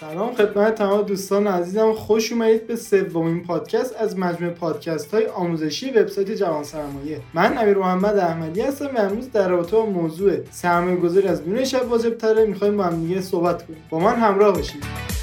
سلام خدمت تمام دوستان عزیزم. خوش اومدید به سومین پادکست از مجموعه پادکست های آموزشی وبسایت جوان سرمایه من امیر محمد احمدی هستم و امروز در رابطه با موضوع سرمایه گذاری از دونه شب واجب تره. می‌خوایم با هم دیگه صحبت کنیم. با من همراه باشید.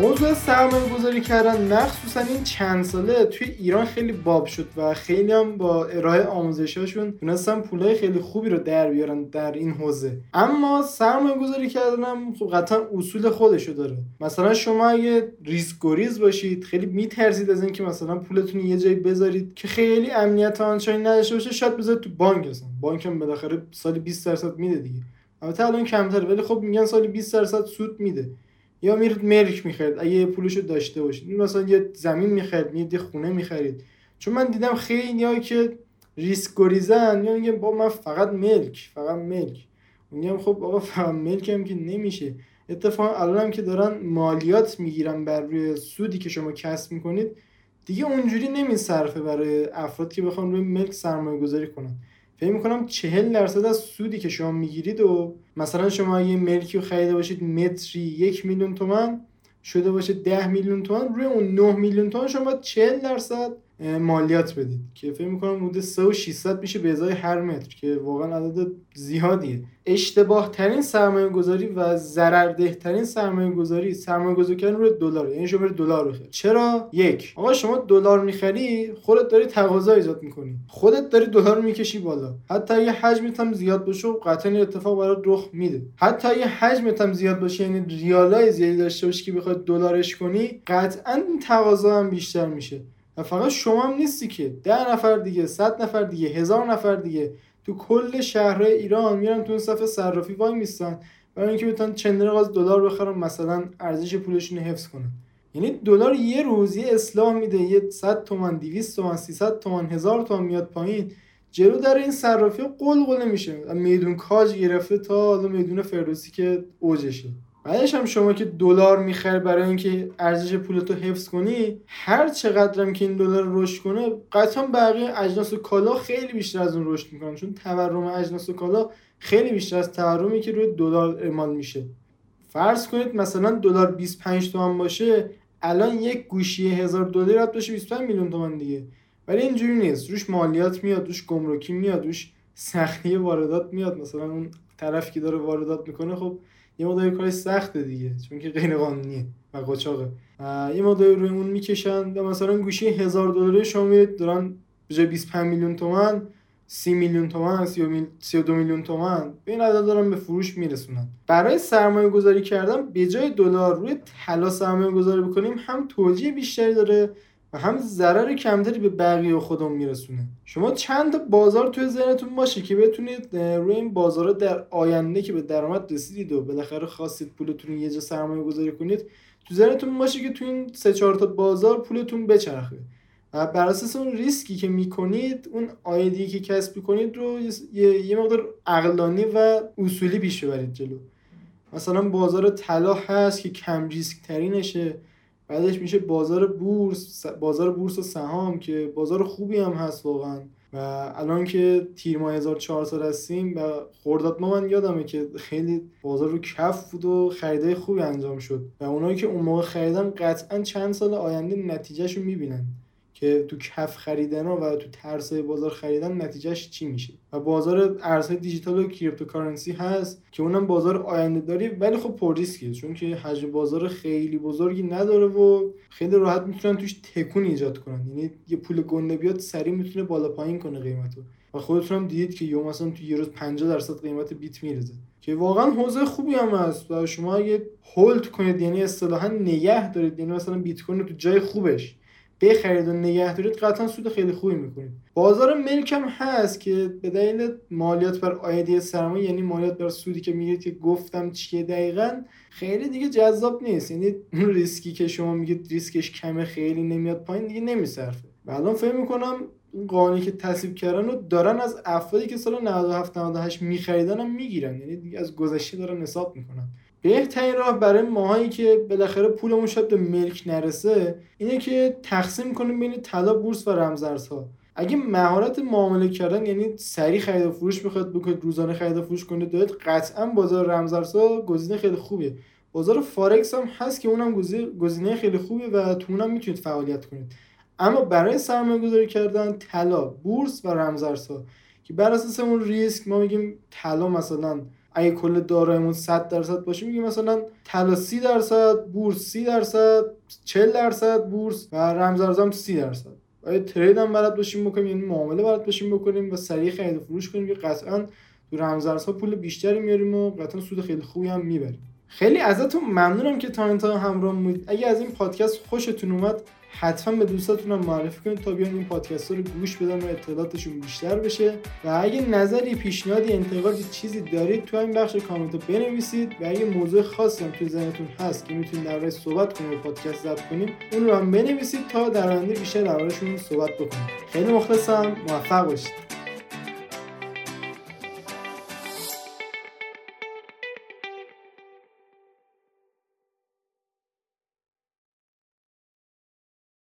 موضوع سرمایه گذاری کردن. مخصوصا این چند ساله توی ایران خیلی باب شد و خیلی هم با ارائه آموزشاشون تونستن پولای خیلی خوبی رو در بیارن در این حوزه. اما سرمایه گذاری کردن هم خب قطعا اصول خودشو داره. مثلا شما اگه ریسک گریز باشید خیلی میترسید از اینکه مثلا پولتون یه جایی بذارید که خیلی امنیت آنچنانی نداشته باشه شاید بذارید تو بانک اصلا بانک هم بالاخره سالی 20 درصد میده دیگه. البته الان کمتره ولی خب میگن سالی 20 درصد سود میده. یا میرید ملک می‌خرید اگه پولشو داشته باشید. مثلا یه زمین می‌خرید یه خونه می‌خرید. چون من دیدم خیلی که ریسک گریزن یا میگم با من فقط ملک فقط ملک. میگم خب بابا فقط ملک هم که نمیشه. اتفاقا الان هم که دارن مالیات می‌گیرن بر روی سودی که شما کسب می‌کنید دیگه اونجوری نمیصرفه برای افراد که بخوان روی ملک سرمایه گذاری کنن. فکر می‌کنم چهل درصد از سودی که شما می‌گیرید و مثلا شما یه ملکی رو خریده باشید متری یک میلیون تومن شده باشه ده میلیون تومن روی اون 9 میلیون تومن شما باید 40 درصد مالیات بدید. که فکر می‌کنم حدود 3 و 600 میشه به ازای هر متر که واقعا عدد زیادیه. اشتباه ترین سرمایه گذاری و ضررده ترین سرمایه گذاری سرمایه گذاری کردن روی دلار یعنی شما دلار بخری چرا؟ یک. آقا شما دلار می‌خری خودت داری تقاضا ایجاد می‌کنی. خودت داری دلار می‌کشی بالا. حتی اگه حجمت هم زیاد باشه قطعا اتفاق برات رخ میده. حتی اگه حجمت هم زیاد باشه یعنی ریالای زیادی داشته باشی که بخواد دلارش کنی قطعا تقاضا هم بیشتر میشه. و فقط شما هم نیستی که ده نفر دیگه صد نفر دیگه هزار نفر دیگه تو کل شهرهای ایران میرن تو اون صفحه صرافی وای میستن برای اینکه بتونن چندین از دلار بخرن مثلا ارزش پولشون رو حفظ کنن. یعنی دلار یه روز یه اصلاح میده یه 100 تومن 200 تومن 300 تومن هزار تومن میاد پایین جلو در این صرافی قلقله میشه میدون کاج گرفته تا حالا میدون فردوسی که اوجشه. بعدش هم شما که دلار می‌خری برای اینکه ارزش پولتو حفظ کنی هر چقدرم که این دلار رشد کنه قطعا بقیه اجناس و کالا خیلی بیشتر از اون رشد می‌کنن. چون تورم اجناس و کالا خیلی بیشتر از تورمی که روی دلار اعمال میشه. فرض کنید مثلا دلار 25 تومن باشه الان یک گوشی هزار دلار رد بشه 25 میلیون تومن دیگه. ولی اینجوری نیست. روش مالیات میاد روش گمرکی میاد روش سختی واردات میاد. مثلا اون طرفی که داره واردات می‌کنه خب یه مقدار کار سخته دیگه چون که غیر قانونیه و قاچاقه. یه مقدار روی اون می‌کشن و مثلا گوشی هزار دلاری شما میرید دارن به جای 25 میلیون تومن 30 میلیون تومن 32 میلیون تومن به این عدد دارن به فروش میرسونن. برای سرمایه گذاری کردن به جای دلار روی طلا سرمایه گذاری بکنیم هم توجیه بیشتری داره و هم ضرر کمتری به بقیه خودمون میرسونه. شما چند بازار توی ذهنتون باشه که بتونید روی این بازارا در آینده که به درآمد رسیدید و بالاخره خواستید پولتون یه جا سرمایه گذاری کنید تو ذهنتون باشه که تو این سه چهار تا بازار پولتون بچرخه. و بر اساس اون ریسکی که می‌کنید اون آیدی که کسب کنید رو یه, یه مقدار عقلانی و اصولی پیش ببرید جلو. مثلا بازار طلا هست که کم ریسک ترینشه بعدش میشه بازار بورس بازار بورس و سهام که بازار خوبی هم هست واقعا. و الان که تیر ماه 1400 هستیم و خورداد ما من یادمه که خیلی بازار رو کف بود و خریدای خوبی انجام شد. و اونایی که اون موقع خریدن قطعا چند سال آینده نتیجهش رو می‌بینن. که تو کف خریدن و تو ترسای بازار خریدن نتیجهش چی میشه؟ و بازار ارزهای دیجیتال و cryptocurrency هست که اونم بازار آینده داری ولی خب پر ریسکه چون که حجم بازار خیلی بزرگی نداره و خیلی راحت می‌تونن توش تکون ایجاد کنن. یعنی یه پول گنده بیاد سریع می‌تونه بالا پایین کنه قیمتو. و خودتون هم دیدید که یه مثلا تو یه روز 50 درصد قیمت بیت می‌ریزه که واقعا حوزه خوبی هم هست و شما اگه hold کنید یعنی اصطلاحا نگه دارید. یعنی مثلا بیت کوین تو جای خوبش بخرید و نگه دارید قطعا سود خیلی خوبی می‌کنید بازار ملک هم هست که به دلیل مالیات بر عایدی سرمایه یعنی مالیات بر سودی که میگید که گفتم چیه دقیقا خیلی دیگه جذاب نیست. یعنی ریسکی که شما میگید ریسکش کمه خیلی نمیاد پایین دیگه نمیصرفه. و فکر می‌کنم این قانونی که تصویب کردن رو دارن از افرادی که سال 97 98 میخریدن هم می‌گیرن. یعنی دیگه از گذشته دارن حساب می‌کنن. بهترین راه برای ماهایی که بالاخره پولمون شاید به ملک نرسه اینه که تقسیم کنیم بین طلا بورس و رمزارزها. اگه مهارت معامله کردن یعنی سریع خرید و فروش بخواد بکنید روزانه خرید و فروش کنید دارید قطعا بازار رمزارزها گزینه خیلی خوبیه. بازار فارکس هم هست که اونم گزینه خیلی خوبیه و تو اونم می‌تونید فعالیت کنید. اما برای سرمایه گذاری کردن طلا بورس و رمزارزها که بر اساس اون ریسک ما میگیم طلا مثلا اگه کل دارایمون 100 درصد باشه میگیم مثلا طلا 30 درصد بورس 30 درصد 40 درصد بورس و رمزارزها هم 30 درصد. آیا ترید هم بلد باشیم بکنیم؟ یعنی معامله بلد باشیم بکنیم و سریع خرید و فروش کنیم که قطعا تو رمزارزها پول بیشتری میاریم و قطعا سود خیلی خوبی هم می‌بریم. خیلی ازتون ممنونم که تا انتها همراه بودید. اگه از این پادکست خوشتون اومد حتما به دوستاتون معرفی کنید تا بیان این پادکست رو گوش بدن و اطلاعاتشون بیشتر بشه. و اگه نظری پیشنهادی انتقادی چیزی دارید تو این بخش کامنت بنویسید و اگه موضوع خاصی هم تو ذهنتون هست که می‌تونید دربارش صحبت کنید و پادکست ضبط کنیم اون رو هم بنویسید تا در آینده بیشتر دربارهشون صحبت بکنیم خیلی مخلصم. موفق باشید.